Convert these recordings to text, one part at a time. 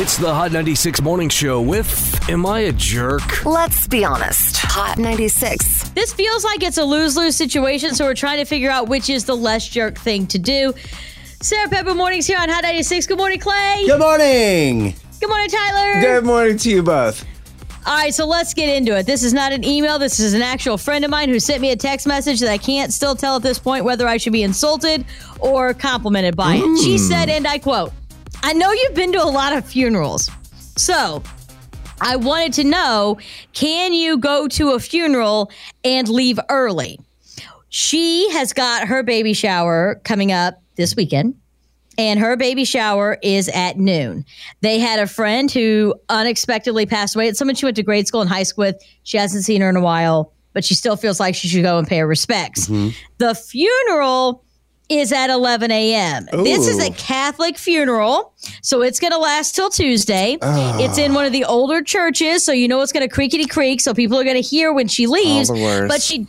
It's the Hot 96 Morning Show with Am I a Jerk? Let's be honest. Hot 96. This feels like it's a lose lose situation, so we're trying to figure out which is the less jerk thing to do. Sarah Pepper Mornings here on Hot 96. Good morning, Clay. Good morning. Good morning, Tyler. Good morning to you both. All right, so let's get into it. This is not an email. This is an actual friend of mine who sent me a text message that I can't still tell at this point whether I should be insulted or complimented by it. She hmm. said, and I quote, I know you've been to a lot of funerals. So I wanted to know can you go to a funeral and leave early? She has got her baby shower coming up this weekend and her baby shower is at noon. They had a friend who unexpectedly passed away. It's someone she went to grade school and high school with. She hasn't seen her in a while, but she still feels like she should go and pay her respects. Mm-hmm. The funeral is at 11 a.m. This is a Catholic funeral, so it's going to last till Tuesday. It's in one of the older churches, so you know it's going to creakety creak, so people are going to hear when she leaves. But she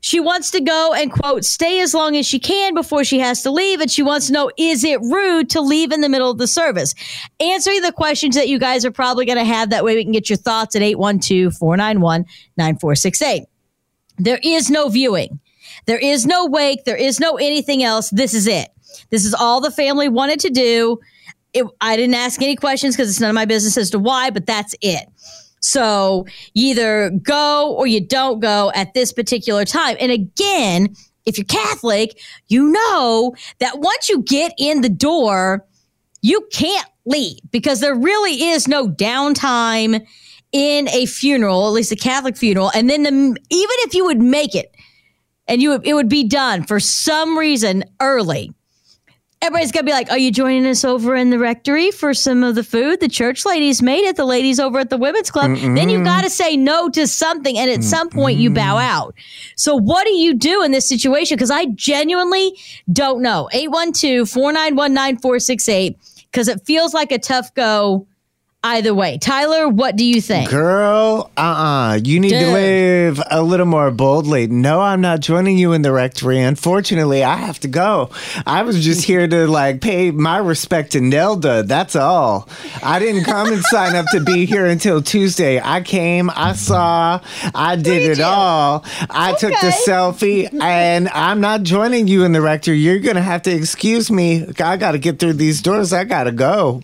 she wants to go and quote stay as long as she can before she has to leave and she wants to know is it rude to leave in the middle of the service answering the questions that you guys are probably going to have that way we can get your thoughts at 812-491-9468 there is no viewing there is no wake. There is no anything else. This is it. This is all the family wanted to do. It, i didn't ask any questions because it's none of my business as to why but that's it. So you either go or you don't go at this particular time. And again, if you're Catholic, you know that once you get in the door, you can't leave because there really is no downtime in a funeral, at least a Catholic funeral. And then the, even if you would make it and you it would be done for some reason early, Everybody's gonna be like, "Are you joining us over in the rectory for some of the food the church ladies made it? The ladies over at the women's club." Then you got to say no to something, and at some point you bow out. So what do you do in this situation? Because I genuinely don't know. 812-491-9468 because it feels like a tough go either way. Tyler, what do you think? Girl, uh uh You need Dude. to live a little more boldly. No, I'm not joining you in the rectory. Unfortunately, I have to go. I was just here to like pay my respect to Nelda. That's all. I didn't come and sign up to be here until Tuesday. I came, I saw, I did it you. all. I took the selfie, and I'm not joining you in the rectory. You're going to have to excuse me. I got to get through these doors. I got to go.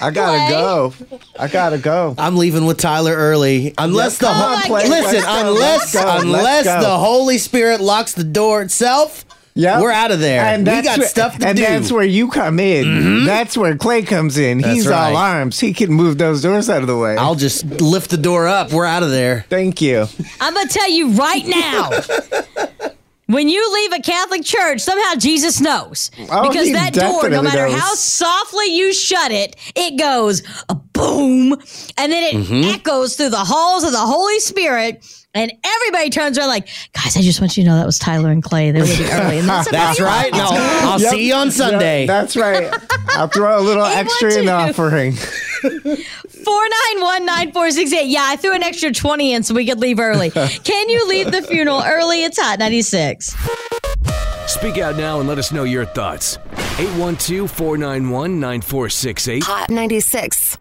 I gotta Clay? go. I gotta go. I'm leaving with Tyler early. Unless the come ho- on, listen, Let's go, unless let's go, let's unless go. the Holy Spirit locks the door itself, Yep. we're out of there. And we that's got where, stuff to and do. that's where you come in. Mm-hmm. That's where Clay comes in. He's right. all arms. He can move those doors out of the way. I'll just lift the door up. We're out of there. Thank you. I'm going to tell you right now. When you leave a Catholic church, somehow Jesus knows. Oh, because that door, no matter knows. how softly you shut it, it goes a boom. And then it Mm-hmm. echoes through the halls of the Holy Spirit. And everybody turns around like, guys, I just want you to know that was Tyler and Clay. They're leaving early. And that's, That's right. No, I'll Yep. see you on Sunday. Yep, that's right. I'll throw a little extra in the what you- offering. 491 9468. Yeah, I threw an extra 20 in so we could leave early. Can you leave the funeral early? It's hot 96. Speak out now and let us know your thoughts. 812 491 9468. Hot 96.